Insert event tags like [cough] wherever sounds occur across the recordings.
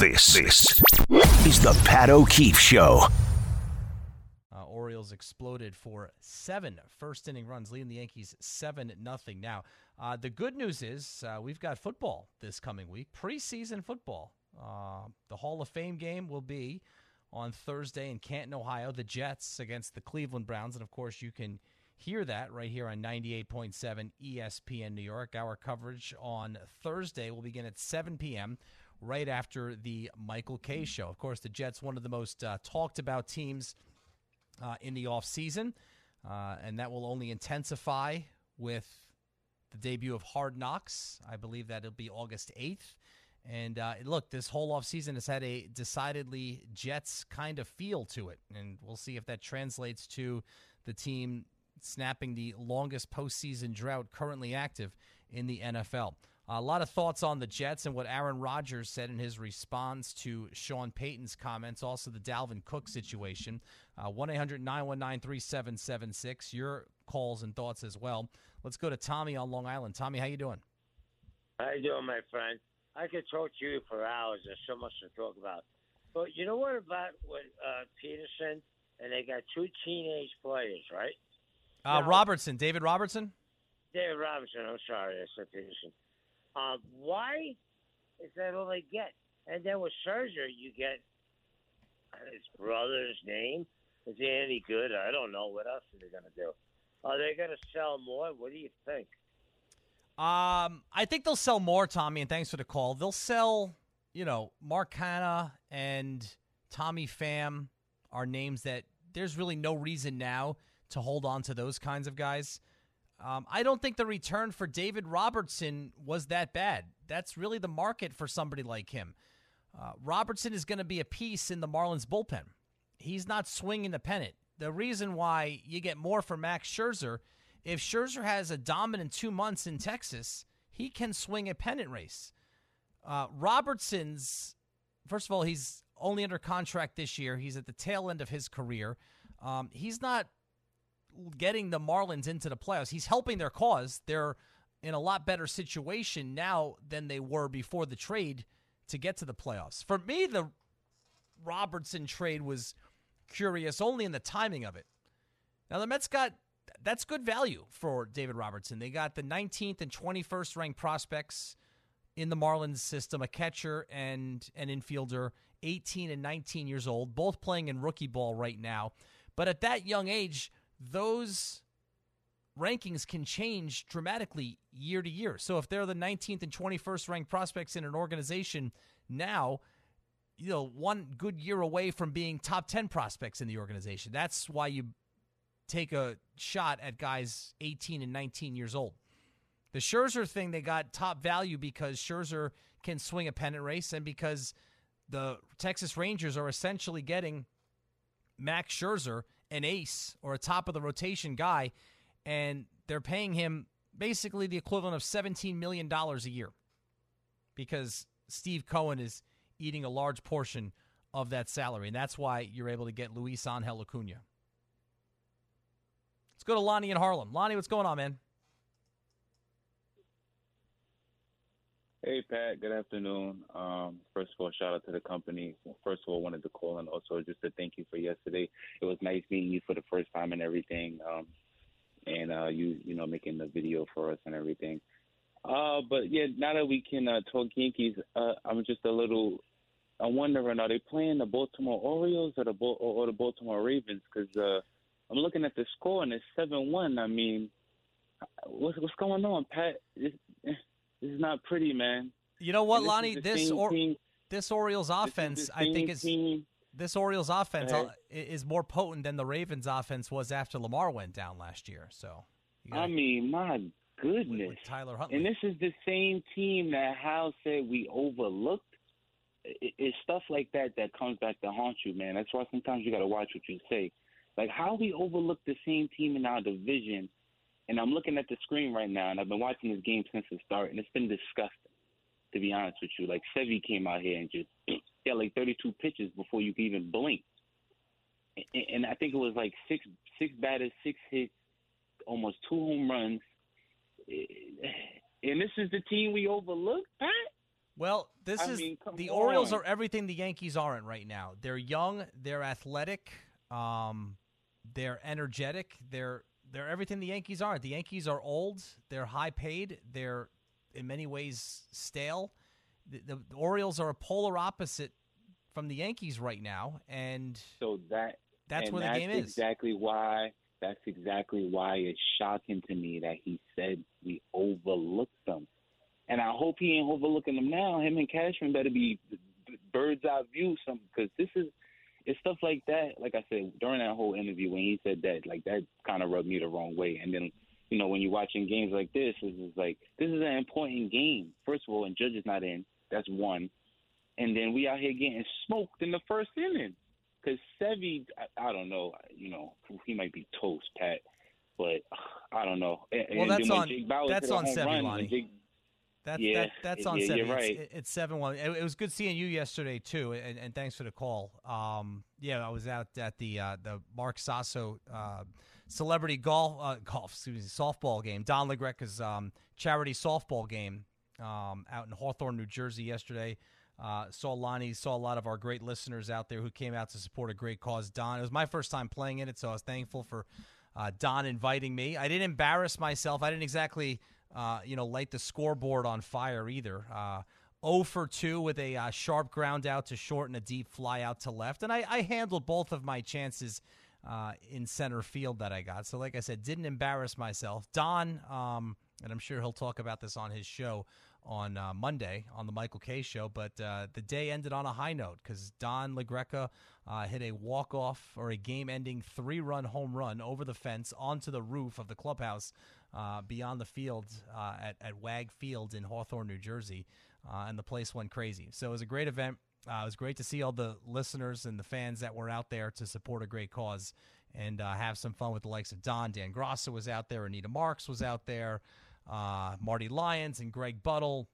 This, this is the Pat O'Keefe Show. Uh, Orioles exploded for seven first inning runs, leading the Yankees 7 nothing. Now, uh, the good news is uh, we've got football this coming week, preseason football. Uh, the Hall of Fame game will be on Thursday in Canton, Ohio, the Jets against the Cleveland Browns. And of course, you can hear that right here on 98.7 ESPN New York. Our coverage on Thursday will begin at 7 p.m. right after the Michael Kay show. Of course, the Jets, one of the most uh, talked about teams uh, in the offseason, uh, and that will only intensify with the debut of Hard Knocks. I believe that it'll be August 8th. And uh, look, this whole offseason has had a decidedly Jets kind of feel to it. And we'll see if that translates to the team snapping the longest postseason drought currently active in the NFL. A lot of thoughts on the Jets and what Aaron Rodgers said in his response to Sean Payton's comments, also the Dalvin Cook situation. Uh, 1 800 919 3776. Your calls and thoughts as well. Let's go to Tommy on Long Island. Tommy, how you doing? How you doing, my friend? I could talk to you for hours. There's so much to talk about. But you know what about with uh, Peterson? And they got two teenage players, right? Uh, Now- Robertson, David Robertson. David Robertson. I'm sorry, I said Peterson. Um, why is that all they get? And then with Scherzer, you get his brother's name. Is he any good? I don't know. What else are they going to do? Are they going to sell more? What do you think? Um, I think they'll sell more, Tommy, and thanks for the call. They'll sell, you know, Mark Canha and Tommy Pham are names that there's really no reason now to hold on to those kinds of guys. Um, I don't think the return for David Robertson was that bad. That's really the market for somebody like him. Uh, Robertson is going to be a piece in the Marlins bullpen. He's not swinging the pennant. The reason why you get more for Max Scherzer, if Scherzer has a dominant two months in Texas, he can swing a pennant race. Uh, Robertson's, first of all, he's only under contract this year. He's at the tail end of his career. Um, he's not getting the Marlins into the playoffs. He's helping their cause. They're in a lot better situation now than they were before the trade to get to the playoffs. For me, the Robertson trade was curious only in the timing of it. Now the Mets got that's good value for David Robertson. They got the 19th and 21st ranked prospects in the Marlins system, a catcher and an infielder, 18 and 19 years old, both playing in rookie ball right now. But at that young age, those rankings can change dramatically year to year. So if they're the 19th and 21st ranked prospects in an organization now, you know, one good year away from being top 10 prospects in the organization. That's why you take a shot at guys 18 and 19 years old. The Scherzer thing, they got top value because Scherzer can swing a pennant race and because the Texas Rangers are essentially getting Max Scherzer, an ace or a top of the rotation guy, and they're paying him basically the equivalent of $17 million a year because Steve Cohen is eating a large portion of that salary. And that's why you're able to get Luisangel Acuna. Let's go to Lonnie in Harlem. Lonnie, what's going on, man? Hey Pat, good afternoon. Um, first of all, shout out to the company. First of all, wanted to call and also just to thank you for yesterday. It was nice meeting you for the first time and everything. Um, and uh, you, you know, making the video for us and everything. Uh, but yeah, now that we can uh, talk Yankees, uh, I'm just a little. I'm wondering, are they playing the Baltimore Orioles or the Bo- or, the Baltimore Ravens? Because uh, I'm looking at the score and it's seven one. I mean, what's what's going on, Pat? This, this is not pretty, man. You know what, this Lonnie? This or, team- this Orioles this offense, I think is team. this Orioles offense Hey. uh, is more potent than the Ravens offense was after Lamar went down last year. So, you I gotta- mean, my goodness. with Tyler Huntley. And this is the same team that Hal said we overlooked. It- It's stuff like that that comes back to haunt you, man. That's why sometimes you got to watch what you say. Like how we overlooked the same team in our division. And I'm looking at the screen right now, and I've been watching this game since the start, and it's been disgusting, to be honest with you. Like Sevy came out here and just [clears throat] got like 32 pitches before you could even blink. And, and I think it was like six six batters, six hits, almost two home runs. And this is the team we overlooked, Pat. Well, this I is mean, the Orioles are everything the Yankees aren't right now. They're young, they're athletic, um, they're energetic, they're they're everything the Yankees aren't. The Yankees are old, they're high paid, they're in many ways stale. The, the, the Orioles are a polar opposite from the Yankees right now, and So that that's where the game is. exactly why. That's exactly why it's shocking to me that he said we overlooked them, and I hope he ain't overlooking them now. Him and Cashman better be bird's eye view some because this is it's stuff like that. Like I said during that whole interview when he said that, like that kind of rubbed me the wrong way. And then you know when you're watching games like this, this is like this is an important game. First of all, and Judge is not in. That's one. And then we out here getting smoked in the first inning because Sevy, I, I don't know, you know, he might be toast, Pat, but I don't know. And, Well, that's on- Jake that's on Sevy, Lonnie. Jake- That, Yeah, that that's on yeah, seven. you're It's- right. It's, it's seven one. It, it was good seeing you yesterday too, and, and thanks for the call. Um, yeah, I was out at the uh, the Mark Sasso uh, celebrity golf uh, golf excuse me, softball game, Don LaGreca's um, charity softball game um, out in Hawthorne, New Jersey yesterday. Uh, saw Lonnie, saw a lot of our great listeners out there who came out to support a great cause. Don, it was my first time playing in it, so I was thankful for uh, Don inviting me. I didn't embarrass myself. I didn't exactly, uh, you know, light the scoreboard on fire either. Uh, 0 for 2 with a uh, sharp ground out to short and a deep fly out to left. And I, I handled both of my chances uh, in center field that I got. So, like I said, didn't embarrass myself. Don, um, and I'm sure he'll talk about this on his show on uh, Monday on the Michael Kay show. But uh, the day ended on a high note because Don LaGreca uh, hit a walk off or a game ending three run home run over the fence onto the roof of the clubhouse uh, beyond the field uh, at, at Wag Field in Hawthorne, New Jersey. Uh, and the place went crazy. So it was a great event. Uh, it was great to see all the listeners and the fans that were out there to support a great cause and uh, have some fun with the likes of Don. Dan Grossa was out there. Anita Marks was out there uh, Marty Lyons and Greg Buttle,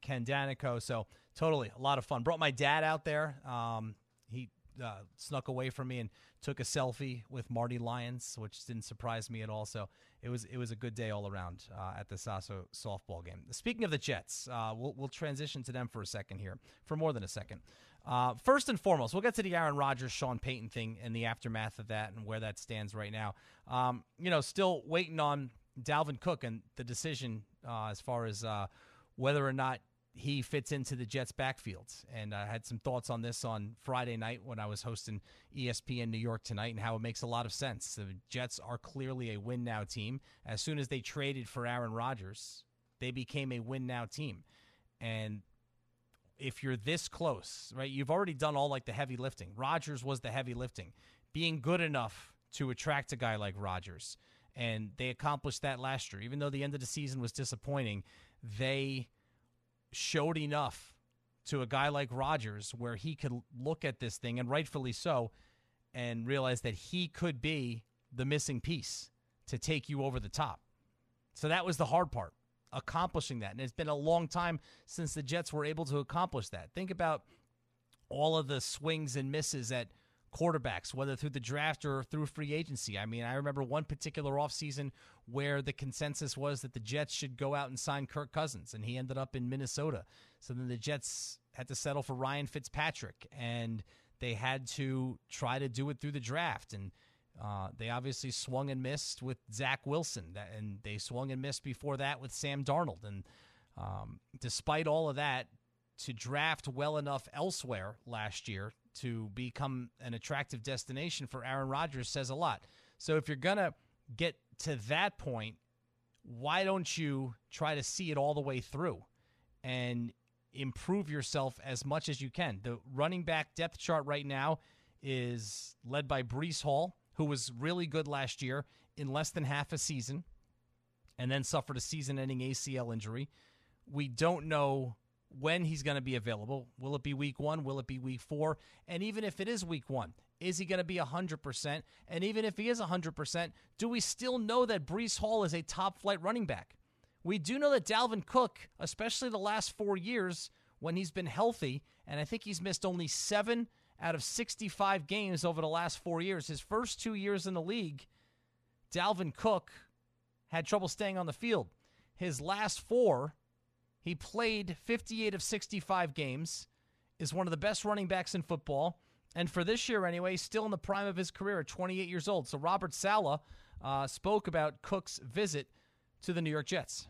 Ken Danico. So totally a lot of fun. Brought my dad out there. Um, he uh, snuck away from me and took a selfie with Marty Lyons, which didn't surprise me at all. So it was it was a good day all around uh, at the Sasso softball game. Speaking of the Jets, uh, we'll we'll transition to them for a second here, for more than a second. Uh, first and foremost, we'll get to the Aaron Rodgers, Sean Payton thing and the aftermath of that and where that stands right now. Um, you know, still waiting on Dalvin Cook and the decision uh, as far as uh, whether or not he fits into the Jets' backfields. And I had some thoughts on this on Friday night when I was hosting ESPN New York tonight and how it makes a lot of sense. The Jets are clearly a win now team. As soon as they traded for Aaron Rodgers, they became a win now team. And if you're this close, right, you've already done all like the heavy lifting. Rodgers was the heavy lifting. Being good enough to attract a guy like Rodgers. And they accomplished that last year. Even though the end of the season was disappointing, they showed enough to a guy like Rodgers where he could look at this thing, and rightfully so, and realize that he could be the missing piece to take you over the top. So that was the hard part, accomplishing that. And it's been a long time since the Jets were able to accomplish that. Think about all of the swings and misses at quarterbacks, whether through the draft or through free agency. I mean, I remember one particular offseason where the consensus was that the Jets should go out and sign Kirk Cousins, and he ended up in Minnesota. So then the Jets had to settle for Ryan Fitzpatrick, and they had to try to do it through the draft. And uh, they obviously swung and missed with Zach Wilson, and they swung and missed before that with Sam Darnold. And um, despite all of that, to draft well enough elsewhere last year to become an attractive destination for Aaron Rodgers says a lot. So if you're going to get to that point, why don't you try to see it all the way through and improve yourself as much as you can? The running back depth chart right now is led by Breece Hall, who was really good last year in less than half a season and then suffered a season ending ACL injury. We don't know when he's going to be available. Will it be week one? Will it be week four? And even if it is week one, is he going to be 100%? And even if he is 100%, do we still know that Breece Hall is a top flight running back? We do know that Dalvin Cook, especially the last four years when he's been healthy, and I think he's missed only seven out of 65 games over the last four years. His first two years in the league, Dalvin Cook had trouble staying on the field. His last four, He played 58 of 65 games, is one of the best running backs in football, and for this year anyway, still in the prime of his career at 28 years old. So Robert Saleh uh, spoke about Cook's visit to the New York Jets.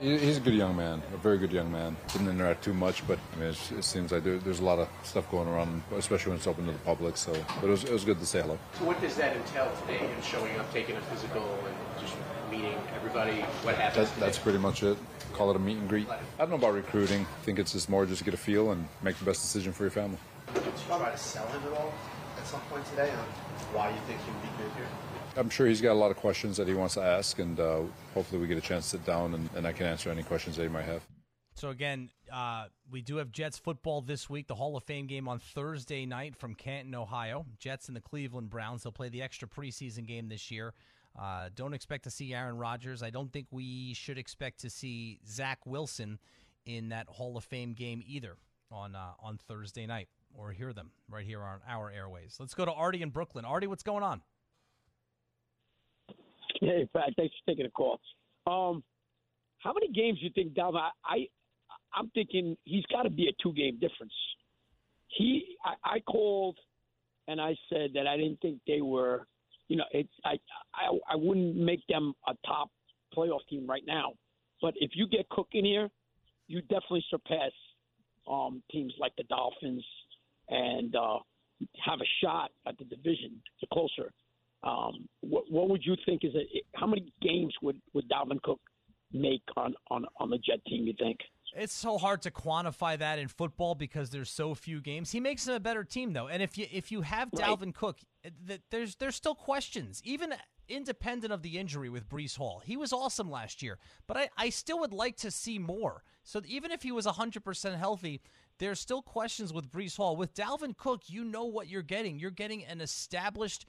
He's a good young man, a very good young man. Didn't interact too much, but I mean, it seems like there, there's a lot of stuff going around, especially when it's open to the public. So, but it was, it was good to say hello. So, what does that entail today? Him showing up, taking a physical, and just meeting everybody. What happens? That, that's pretty much it. Call it a meet and greet. I don't know about recruiting. I think it's just more just to get a feel and make the best decision for your family. Did you try to sell him at all at some point today on why you think he would be good here? I'm sure he's got a lot of questions that he wants to ask, and uh, hopefully we get a chance to sit down and, and, I can answer any questions that he might have. So again, uh, we do have Jets football this week. The Hall of Fame game on Thursday night from Canton, Ohio. Jets and the Cleveland Browns. They'll play the extra preseason game this year. Uh, don't expect to see Aaron Rodgers. I don't think we should expect to see Zach Wilson in that Hall of Fame game either on uh, on Thursday night, or hear them right here on our airways. Let's go to Artie in Brooklyn. Artie, what's going on? [laughs] Hey, Pat, thanks for taking the call. Um, how many games do you think Dalvin? I, I I'm thinking he's got to be a two game difference. He, I, I called and I said that I didn't think they were, you know, it's I, I I wouldn't make them a top playoff team right now, but if you get Cook in here, you definitely surpass um, teams like the Dolphins and uh, have a shot at the division. The closer. Um, what, what would you think is it? How many games would would Dalvin Cook make on on on the Jet team? You think? It's so hard to quantify that in football because there's so few games. He makes them a better team though, and if you if you have Dalvin right. Cook, there's there's still questions, even independent of the injury with Breece Hall. He was awesome last year, but I, I still would like to see more. So even if he was 100% healthy, there's still questions with Breece Hall. With Dalvin Cook, you know what you're getting. You're getting an established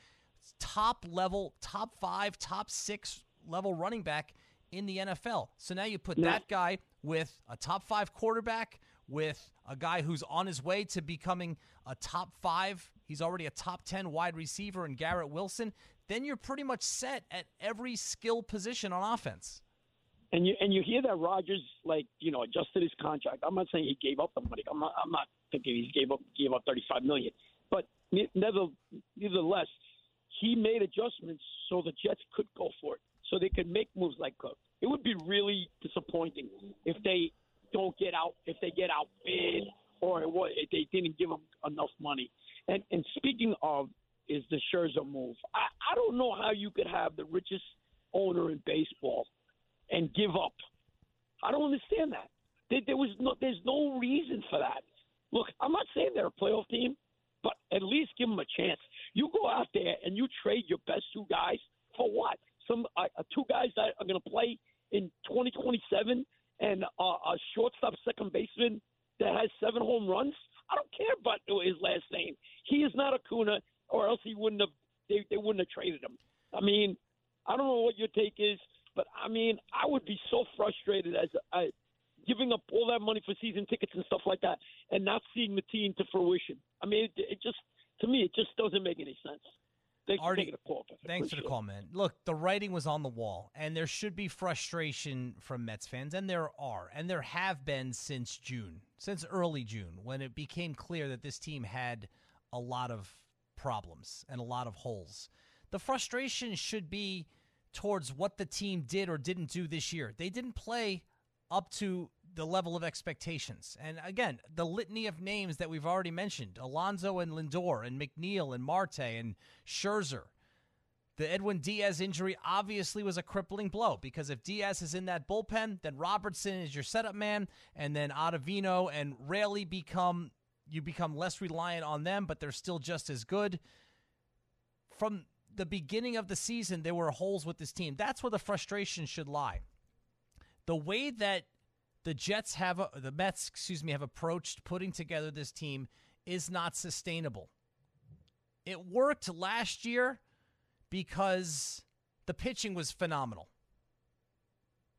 top level, top five, top six level running back in the NFL. So now you put yeah. that guy with a top five quarterback, with a guy who's on his way to becoming a top five. He's already a top 10 wide receiver in Garrett Wilson. Then you're pretty much set at every skill position on offense. And you and you hear that Rodgers like you know adjusted his contract. I'm not saying he gave up the money. I'm not, I'm not thinking he gave up gave up 35 million. But never, nevertheless, he made adjustments so the Jets could go for it, so they could make moves like Cook. It would be really disappointing if they don't get out, if they get outbid, or if they didn't give them enough money. And and speaking of, is the Scherzer move? I, I don't know how you could have the richest owner in baseball and give up. I don't understand that. There, there was no, there's no reason for that. Look, I'm not saying they're a playoff team, but at least give them a chance. You go out there and you trade your best two guys for what? Some uh, uh two guys that are going to play in 2027 and uh, a shortstop second baseman that has seven home runs. I don't care about his last name. He is not Acuna, or else he wouldn't have. They, they wouldn't have traded him. I mean, I don't know what your take is, but I mean, I would be so frustrated as I giving up all that money for season tickets and stuff like that, and not seeing the team to fruition. I mean, it, it just to me, it just doesn't make any sense. Thanks Artie, for the call. Thanks for the call, man. Look, the writing was on the wall, and there should be frustration from Mets fans, and there are, and there have been since June, since early June, when it became clear that this team had a lot of problems and a lot of holes. The frustration should be towards what the team did or didn't do this year. They didn't play up to the level of expectations. And again, the litany of names that we've already mentioned Alonso and Lindor and McNeil and Marte and Scherzer. The Edwin Diaz injury obviously was a crippling blow because if Diaz is in that bullpen, then Robertson is your setup man, and then Ottavino and Raley become you become less reliant on them, but they're still just as good. From the beginning of the season, there were holes with this team. That's where the frustration should lie. The way that the Jets have a, the Mets, excuse me, have approached putting together this team is not sustainable. It worked last year because the pitching was phenomenal.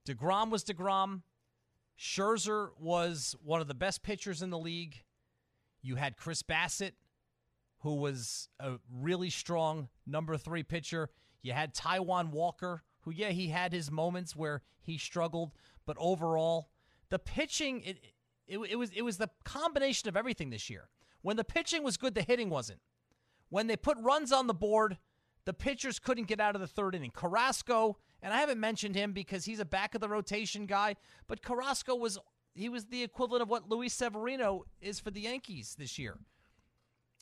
DeGrom was DeGrom. Scherzer was one of the best pitchers in the league. You had Chris Bassitt, who was a really strong number three pitcher. You had Taijuan Walker, who, yeah, he had his moments where he struggled, but overall, The pitching, it, it, it was it was the combination of everything this year. When the pitching was good, the hitting wasn't. When they put runs on the board, the pitchers couldn't get out of the third inning. Carrasco, and I haven't mentioned him because he's a back of the rotation guy, but Carrasco was he was the equivalent of what Luis Severino is for the Yankees this year.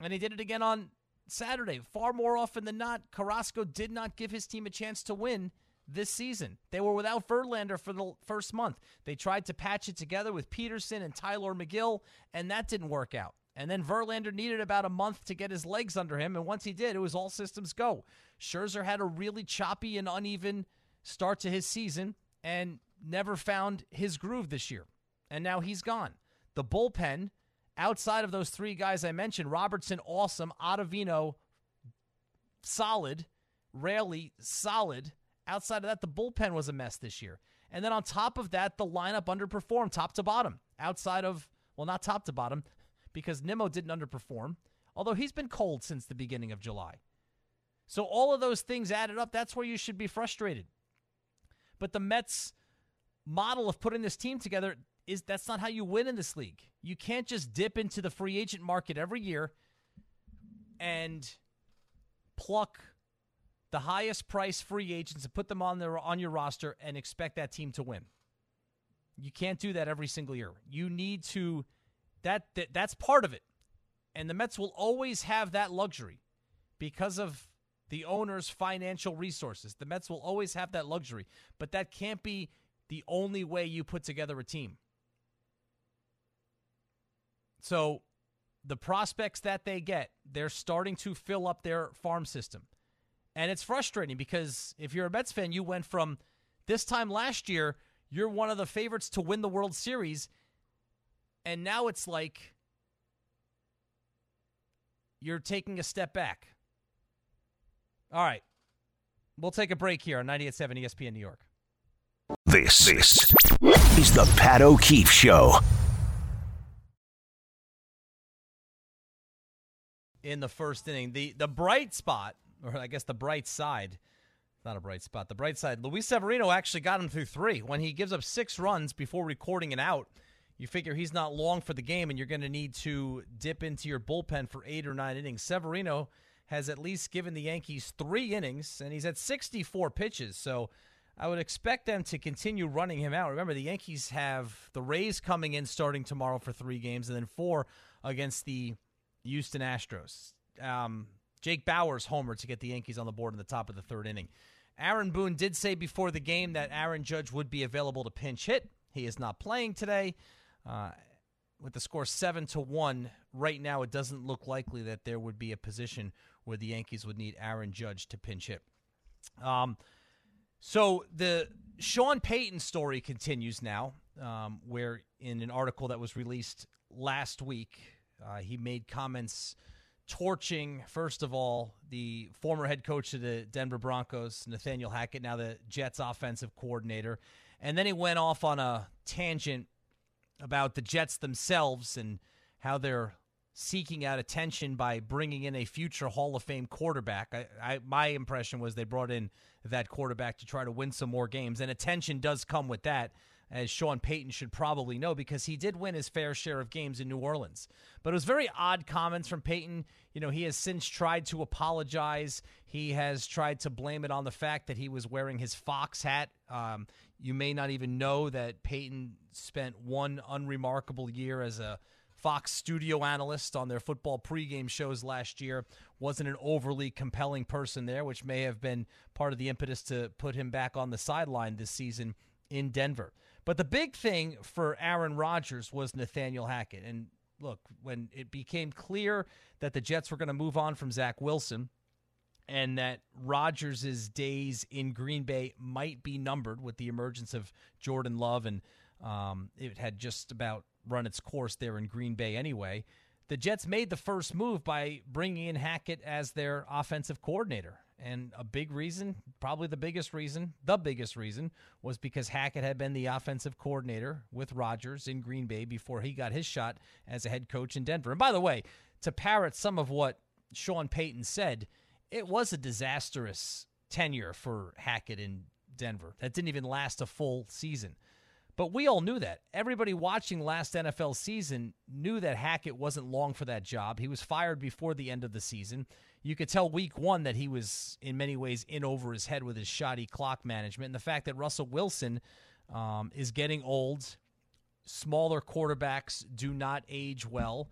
And he did it again on Saturday. Far more often than not, Carrasco did not give his team a chance to win this season. They were without Verlander for the first month. They tried to patch it together with Peterson and Tylor Megill, and that didn't work out. And then Verlander needed about a month to get his legs under him, and once he did, it was all systems go. Scherzer had a really choppy and uneven start to his season and never found his groove this year. And now he's gone. The bullpen, outside of those three guys I mentioned, Robertson, awesome, Ottavino, solid, Raley, solid. Outside of that, the bullpen was a mess this year. And then on top of that, the lineup underperformed top to bottom. Outside of, well, not top to bottom, because Nimmo didn't underperform, although he's been cold since the beginning of July. So all of those things added up, that's where you should be frustrated. But the Mets model of putting this team together is that's not how you win in this league. You can't just dip into the free agent market every year and pluck the highest price free agents and put them on their on your roster and expect that team to win. You can't do that every single year. You need to that, that that's part of it. And the Mets will always have that luxury because of the owner's financial resources. The Mets will always have that luxury, but that can't be the only way you put together a team. So the prospects that they get, they're starting to fill up their farm system. And it's frustrating because if you're a Mets fan, you went from this time last year, you're one of the favorites to win the World Series. And now it's like you're taking a step back. All right. We'll take a break here on 98.7 ESPN New York. This, this is the Pat O'Keefe Show. In the first inning, the the bright spot, or I guess the bright side, not a bright spot, the bright side. Luis Severino actually got him through three when he gives up six runs before recording an out. You figure he's not long for the game, and you're going to need to dip into your bullpen for eight or nine innings. Severino has at least given the Yankees three innings, and he's at 64 pitches. So I would expect them to continue running him out. Remember, the Yankees have the Rays coming in starting tomorrow for three games, and then four against the Houston Astros. Um, Jake Bauers homer to get the Yankees on the board in the top of the third inning. Aaron Boone did say before the game that Aaron Judge would be available to pinch hit. He is not playing today. Uh, with the score seven to one right now, it doesn't look likely that there would be a position where the Yankees would need Aaron Judge to pinch hit. Um, so the Sean Payton story continues now, um, where in an article that was released last week, uh, he made comments torching, first of all, the former head coach of the Denver Broncos, Nathaniel Hackett, now the Jets offensive coordinator. And then he went off on a tangent about the Jets themselves and how they're seeking out attention by bringing in a future Hall of Fame quarterback. I, I, my impression was they brought in that quarterback to try to win some more games, and attention does come with that, as Sean Payton should probably know because he did win his fair share of games in New Orleans. But it was very odd comments from Payton. You know, he has since tried to apologize. He has tried to blame it on the fact that he was wearing his Fox hat. Um, you may not even know that Payton spent one unremarkable year as a Fox studio analyst on their football pregame shows last year. Wasn't an overly compelling person there, which may have been part of the impetus to put him back on the sideline this season in Denver. But the big thing for Aaron Rodgers was Nathaniel Hackett. And look, when it became clear that the Jets were going to move on from Zach Wilson and that Rodgers' days in Green Bay might be numbered with the emergence of Jordan Love, and um, it had just about run its course there in Green Bay anyway. The Jets made the first move by bringing in Hackett as their offensive coordinator. And a big reason, probably the biggest reason, the biggest reason, was because Hackett had been the offensive coordinator with Rodgers in Green Bay before he got his shot as a head coach in Denver. And by the way, to parrot some of what Sean Payton said, it was a disastrous tenure for Hackett in Denver. That didn't even last a full season. But we all knew that. Everybody watching last NFL season knew that Hackett wasn't long for that job. He was fired before the end of the season. You could tell week one that he was, in many ways, in over his head with his shoddy clock management. And the fact that Russell Wilson um, is getting old, smaller quarterbacks do not age well.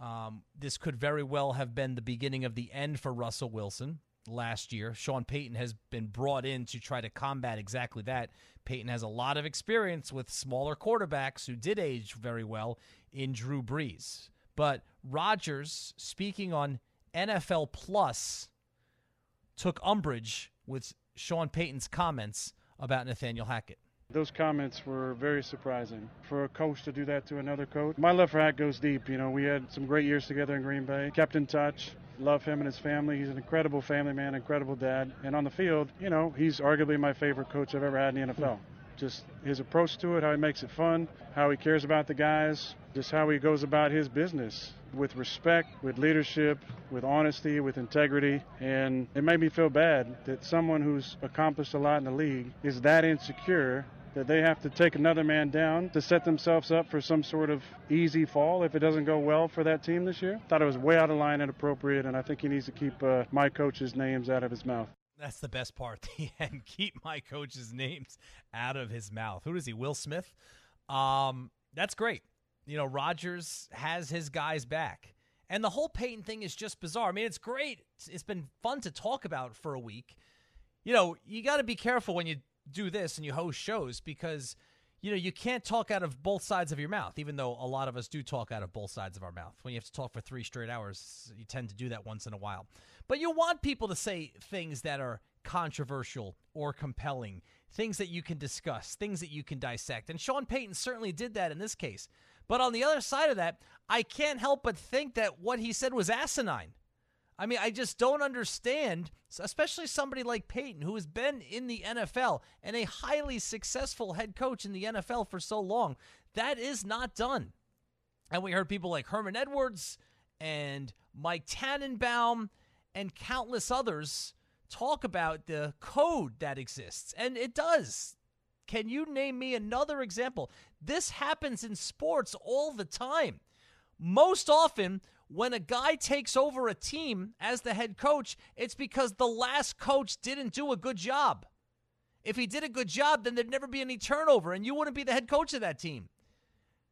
Um, this could very well have been the beginning of the end for Russell Wilson last year. Sean Payton has been brought in to try to combat exactly that. Payton has a lot of experience with smaller quarterbacks who did age very well in Drew Brees. But Rodgers, speaking on NFL Plus, took umbrage with Sean Payton's comments about Nathaniel Hackett. Those comments were very surprising for a coach to do that to another coach. My love for Hack goes deep. You know, we had some great years together in Green Bay, kept in touch. Love him and his family. He's an incredible family man, incredible dad. And on the field, you know, he's arguably my favorite coach I've ever had in the NFL. Just his approach to it, how he makes it fun, how he cares about the guys, just how he goes about his business with respect, with leadership, with honesty, with integrity. And it made me feel bad that someone who's accomplished a lot in the league is that insecure that they have to take another man down to set themselves up for some sort of easy fall if it doesn't go well for that team this year. Thought it was way out of line and inappropriate, and I think he needs to keep uh, my coach's names out of his mouth. That's the best part. [laughs] and keep my coach's names out of his mouth. Who is he? Will Smith. Um, that's great. You know, Rodgers has his guys back. And the whole Payton thing is just bizarre. I mean, it's great. It's been fun to talk about for a week. You know, you got to be careful when you do this and you host shows because you know you can't talk out of both sides of your mouth even though a lot of us do talk out of both sides of our mouth. When you have to talk for three straight hours you tend to do that once in a while. But you want people to say things that are controversial or compelling things that you can discuss things that you can dissect. And sean payton certainly did that in this case. But on the other side of that i can't help but think that what he said was asinine I mean, I just don't understand, especially somebody like Payton, who has been in the NFL and a highly successful head coach in the NFL for so long. That is not done. And we heard people like Herman Edwards and Mike Tannenbaum and countless others talk about the code that exists. And it does. Can you name me another example? This happens in sports all the time. Most often, when a guy takes over a team as the head coach, it's because the last coach didn't do a good job. If he did a good job, then there'd never be any turnover and you wouldn't be the head coach of that team.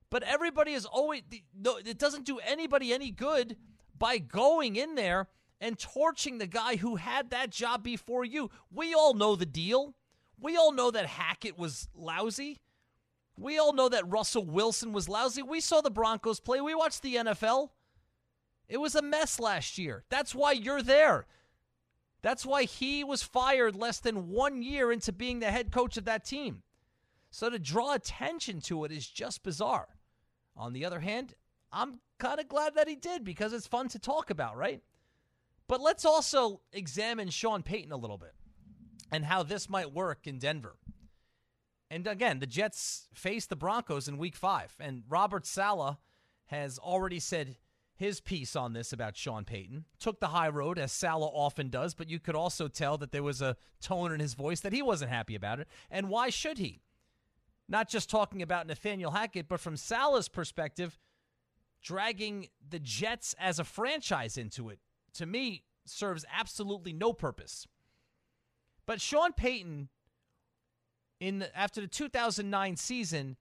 But everybody is always, it doesn't do anybody any good by going in there and torching the guy who had that job before you. We all know the deal. We all know that Hackett was lousy. We all know that Russell Wilson was lousy. We saw the Broncos play. We watched the NFL. It was a mess last year. That's why you're there. That's why he was fired less than one year into being the head coach of that team. So to draw attention to it is just bizarre. On the other hand, I'm kind of glad that he did because it's fun to talk about, right? But let's also examine Sean Payton a little bit and how this might work in Denver. And again, the Jets face the Broncos in week five, and Robert Saleh has already said his piece on this about Sean Payton. Took the high road, as Saleh often does, but you could also tell that there was a tone in his voice that he wasn't happy about it. And why should he? Not just talking about Nathaniel Hackett, but from Saleh's perspective, dragging the Jets as a franchise into it, to me, serves absolutely no purpose. But Sean Payton, in the, after the 2009 season,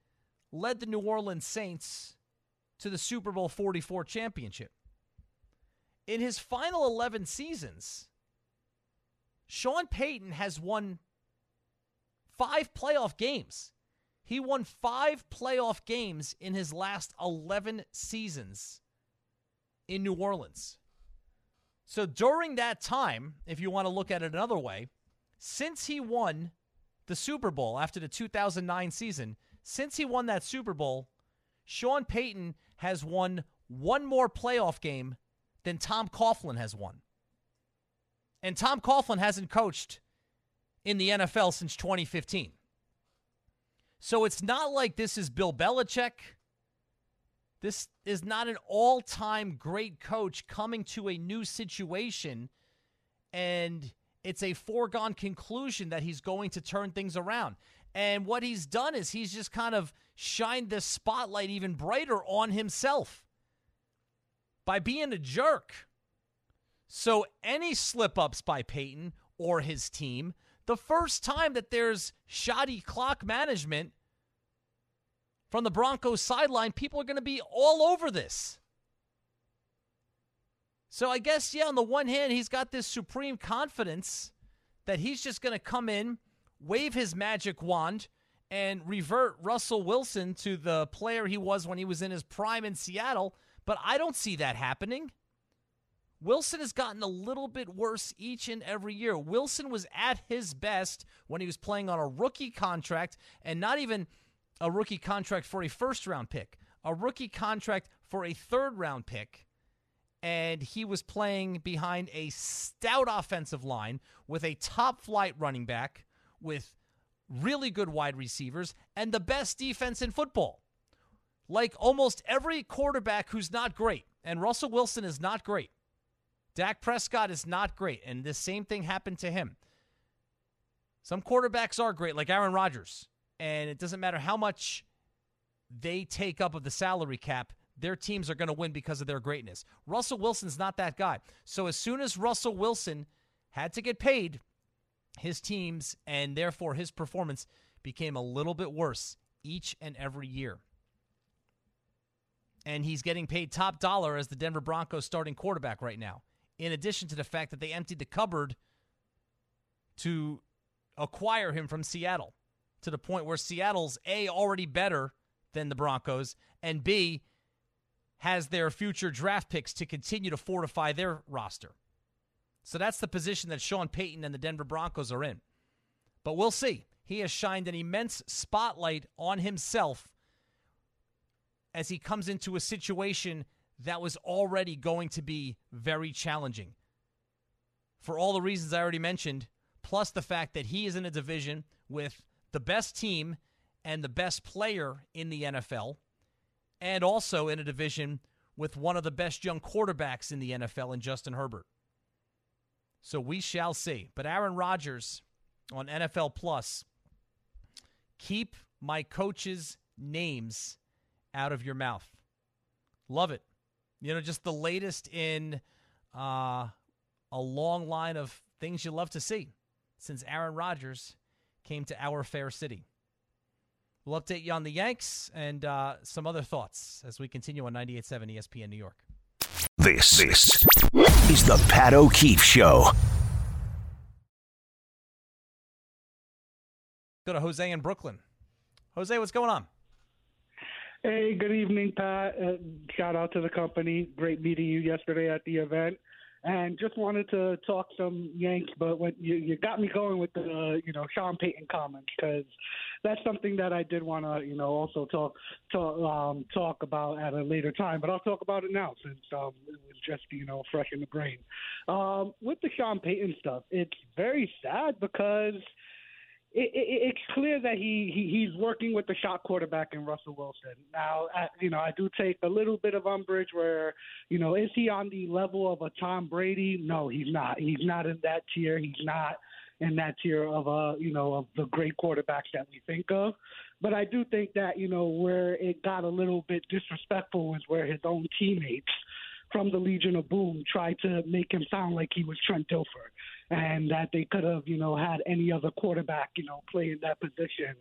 led the New Orleans Saints to the Super Bowl 44 championship. In his final 11 seasons, Sean Payton has won five playoff games. He won five playoff games in his last 11 seasons in New Orleans. So during that time, if you want to look at it another way, since he won the Super Bowl after the 2009 season, since he won that Super Bowl, Sean Payton has won one more playoff game than Tom Coughlin has won. And Tom Coughlin hasn't coached in the NFL since 2015. So it's not like this is Bill Belichick. This is not an all time great coach coming to a new situation and it's a foregone conclusion that he's going to turn things around. And what he's done is he's just kind of shined this spotlight even brighter on himself by being a jerk. So, any slip ups by Payton or his team, the first time that there's shoddy clock management from the Broncos sideline, people are going to be all over this. So, I guess, yeah, on the one hand, he's got this supreme confidence that he's just going to come in, wave his magic wand, and revert Russell Wilson to the player he was when he was in his prime in Seattle. But I don't see that happening. Wilson has gotten a little bit worse each and every year. Wilson was at his best when he was playing on a rookie contract and not even a rookie contract for a first round pick, a rookie contract for a third round pick. And he was playing behind a stout offensive line with a top flight running back, with really good wide receivers, and the best defense in football. Like almost every quarterback who's not great, and Russell Wilson is not great. Dak Prescott is not great, and the same thing happened to him. Some quarterbacks are great, like Aaron Rodgers, and it doesn't matter how much they take up of the salary cap, their teams are going to win because of their greatness. Russell Wilson's not that guy. So as soon as Russell Wilson had to get paid, his teams and therefore his performance became a little bit worse each and every year. And he's getting paid top dollar as the Denver Broncos starting quarterback right now in addition to the fact that they emptied the cupboard to acquire him from Seattle to the point where Seattle's A, already better than the Broncos, and B, has their future draft picks to continue to fortify their roster. So that's the position that Sean Payton and the Denver Broncos are in. But we'll see. He has shined an immense spotlight on himself as he comes into a situation that was already going to be very challenging. For all the reasons I already mentioned, plus the fact that he is in a division with the best team and the best player in the NFL, and also in a division with one of the best young quarterbacks in the NFL in Justin Herbert. So we shall see. But Aaron Rodgers on NFL Plus, keep my coaches' names out of your mouth. Love it. You know, just the latest in uh, a long line of things you love to see since Aaron Rodgers came to our fair city. We'll update you on the Yanks and uh, some other thoughts as we continue on 98.7 ESPN New York. This, this is the Pat O'Keefe Show. Go to Jose in Brooklyn. Jose, what's going on? Hey, good evening, Pat. Uh, shout out to the company. Great meeting you yesterday at the event. And just wanted to talk some Yanks, but when you, you got me going with the you know Sean Payton comments because that's something that I did want to you know also talk talk um, talk about at a later time. But I'll talk about it now since um, it was just you know fresh in the brain. Um, with the Sean Payton stuff, it's very sad because it, it, it's clear that he, he he's working with the shot quarterback in Russell Wilson. Now, I, you know, I do take a little bit of umbrage where, you know, is he on the level of a Tom Brady? No, he's not. He's not in that tier. He's not in that tier of a you know of the great quarterbacks that we think of. But I do think that you know where it got a little bit disrespectful was where his own teammates from the Legion of Boom tried to make him sound like he was Trent Dilfer and that they could have, you know, had any other quarterback, you know, play in that position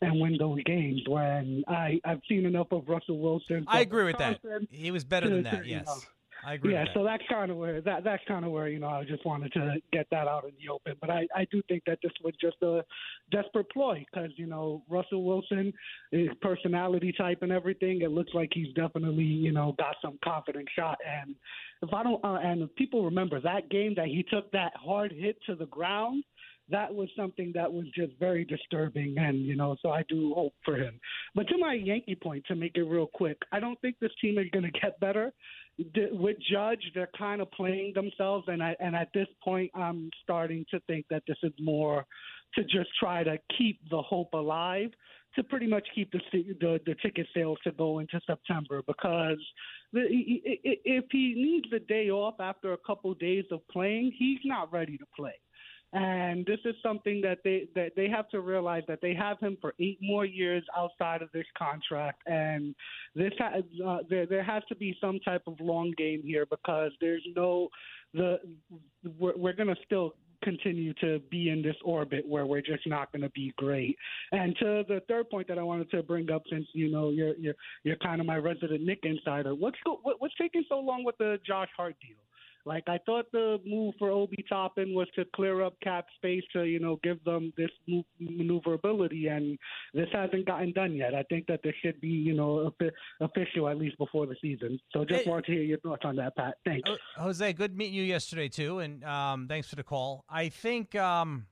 and win those games. When I I've seen enough of Russell Wilson. I agree with that. He was better to, than that. To, yes. Know, I agree. Yeah, so that's kind of where that that's kind of where you know I just wanted to get that out in the open. But I I do think that this was just a desperate ploy because you know Russell Wilson, his personality type and everything, it looks like he's definitely you know got some confident shot. And if I don't uh, and if people remember that game that he took that hard hit to the ground that was something that was just very disturbing and you know so i do hope for him but to my yankee point to make it real quick i don't think this team is going to get better with Judge, they're kind of playing themselves, and I, and at this point, I'm starting to think that this is more to just try to keep the hope alive, to pretty much keep the the, the ticket sales to go into September because the, if he needs a day off after a couple of days of playing, he's not ready to play. And this is something that they that they have to realize that they have him for eight more years outside of this contract, and this has uh, there there has to be some type of long game here because there's no the we're, we're going to still continue to be in this orbit where we're just not going to be great. And to the third point that I wanted to bring up, since you know you're you're you're kind of my resident Knick insider, what's go, what, what's taking so long with the Josh Hart deal? Like I thought the move for Obi Toppin was to clear up cap space to you know give them this maneuverability, and this hasn't gotten done yet. I think that this should be you know official at least before the season. So just hey, wanted to hear your thoughts on that, Pat. Thanks, Jose. Good meeting you yesterday too, and um, thanks for the call. I think um,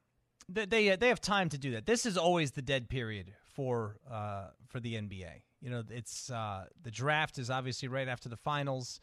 they they have time to do that. This is always the dead period for uh, for the NBA. You know, it's uh, the draft is obviously right after the finals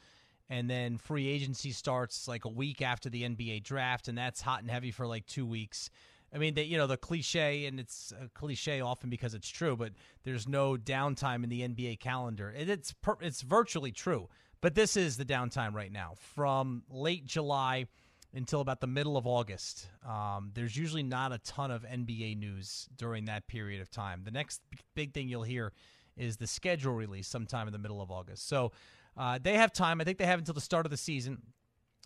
and then free agency starts like a week after the NBA draft, and that's hot and heavy for like two weeks. I mean, they, you know, the cliche, and it's a cliche often because it's true, but there's no downtime in the NBA calendar. And it's per, it's virtually true, but this is the downtime right now from late July until about the middle of August. Um, there's usually not a ton of NBA news during that period of time. The next big thing you'll hear is the schedule release sometime in the middle of August. So uh, they have time. I think they have until the start of the season.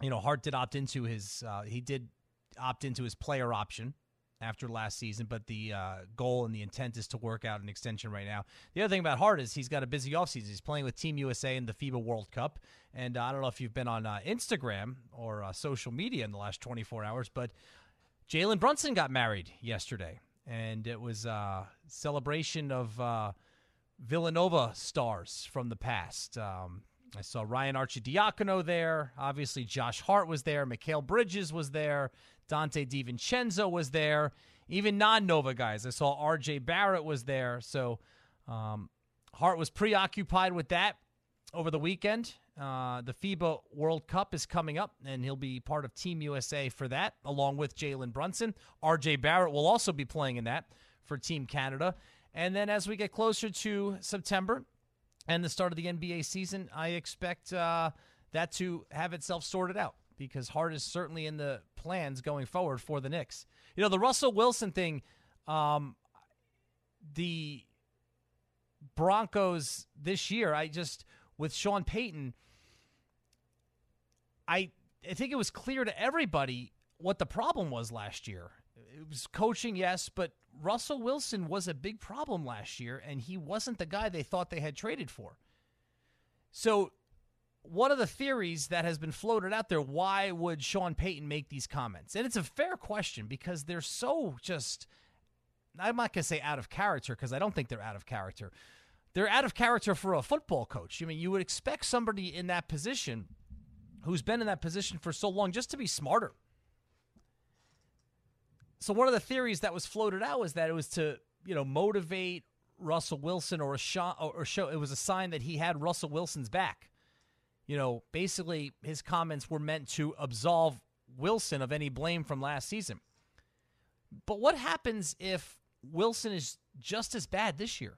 You know, Hart did opt into his. Uh, he did opt into his player option after last season, but the uh, goal and the intent is to work out an extension right now. The other thing about Hart is he's got a busy offseason. He's playing with Team USA in the FIBA World Cup. And uh, I don't know if you've been on uh, Instagram or uh, social media in the last 24 hours, but Jalen Brunson got married yesterday. And it was a celebration of uh, Villanova stars from the past. Um, I saw Ryan Arcidiacono there. Obviously, Josh Hart was there. Mikal Bridges was there. Donte DiVincenzo was there. Even non-Nova guys. I saw R.J. Barrett was there. So um, Hart was preoccupied with that over the weekend. Uh, the FIBA World Cup is coming up, and he'll be part of Team USA for that, along with Jalen Brunson. R.J. Barrett will also be playing in that for Team Canada. And then as we get closer to September, and the start of the NBA season, I expect uh, that to have itself sorted out because Hart is certainly in the plans going forward for the Knicks. You know, the Russell Wilson thing, um, the Broncos this year, I just, with Sean Payton, I, I think it was clear to everybody what the problem was last year. It was coaching, yes, but Russell Wilson was a big problem last year, and he wasn't the guy they thought they had traded for. So, one of the theories that has been floated out there why would Sean Payton make these comments? And it's a fair question because they're so just, I'm not going to say out of character because I don't think they're out of character. They're out of character for a football coach. I mean, you would expect somebody in that position who's been in that position for so long just to be smarter so one of the theories that was floated out was that it was to you know motivate Russell Wilson or a shot or show it was a sign that he had Russell Wilson's back. You know, basically his comments were meant to absolve Wilson of any blame from last season. But what happens if Wilson is just as bad this year?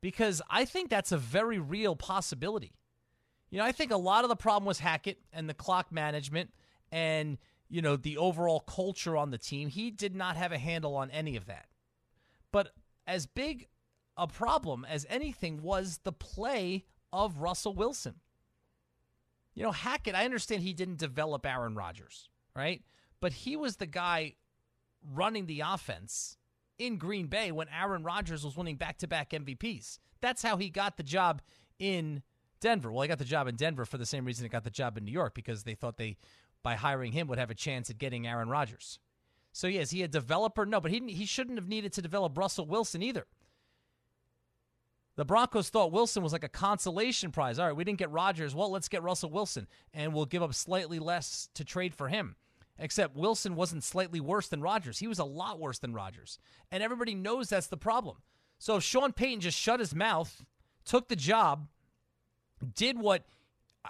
Because I think that's a very real possibility. You know, I think a lot of the problem was Hackett and the clock management and you know, the overall culture on the team. He did not have a handle on any of that. But as big a problem as anything was the play of Russell Wilson. You know, Hackett, I understand he didn't develop Aaron Rodgers, right? But he was the guy running the offense in Green Bay when Aaron Rodgers was winning back to back MVPs. That's how he got the job in Denver. Well, he got the job in Denver for the same reason he got the job in New York because they thought they by hiring him would have a chance at getting Aaron Rodgers. So, yes, he a developer? No, but he, he shouldn't have needed to develop Russell Wilson either. The Broncos thought Wilson was like a consolation prize. All right, we didn't get Rodgers. Well, let's get Russell Wilson, and we'll give up slightly less to trade for him. Except Wilson wasn't slightly worse than Rodgers. He was a lot worse than Rodgers. And everybody knows that's the problem. So if Sean Payton just shut his mouth, took the job, did what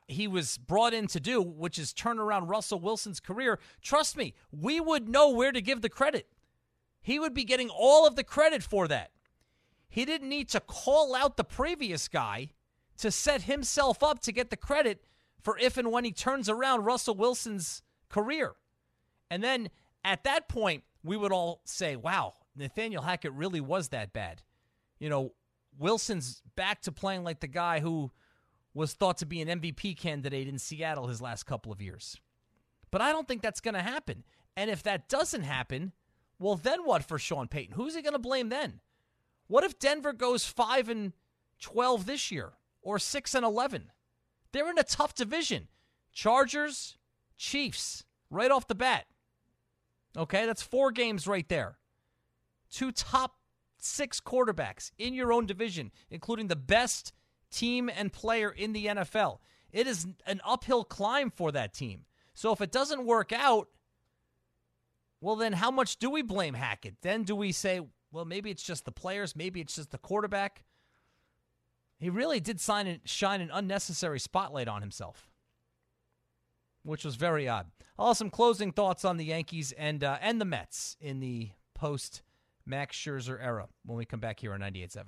he was brought in to do, which is turn around Russell Wilson's career, trust me, we would know where to give the credit. He would be getting all of the credit for that. He didn't need to call out the previous guy to set himself up to get the credit for if and when he turns around Russell Wilson's career. And then at that point, we would all say, wow, Nathaniel Hackett really was that bad. You know, Wilson's back to playing like the guy who was thought to be an MVP candidate in Seattle his last couple of years. But I don't think that's going to happen. And if that doesn't happen, well, then what for Sean Payton? Who's he going to blame then? What if Denver goes 5 and 12 this year or 6 and 11? They're in a tough division. Chargers, Chiefs, right off the bat. Okay, that's four games right there. Two top six quarterbacks in your own division, including the best team and player in the NFL. It is an uphill climb for that team. So if it doesn't work out, well, then how much do we blame Hackett? Then do we say, well, maybe it's just the players, maybe it's just the quarterback? He really did sign and shine an unnecessary spotlight on himself which was very odd. I'll have some closing thoughts on the Yankees and uh, and the Mets in the post Max Scherzer era when we come back here on 98.7.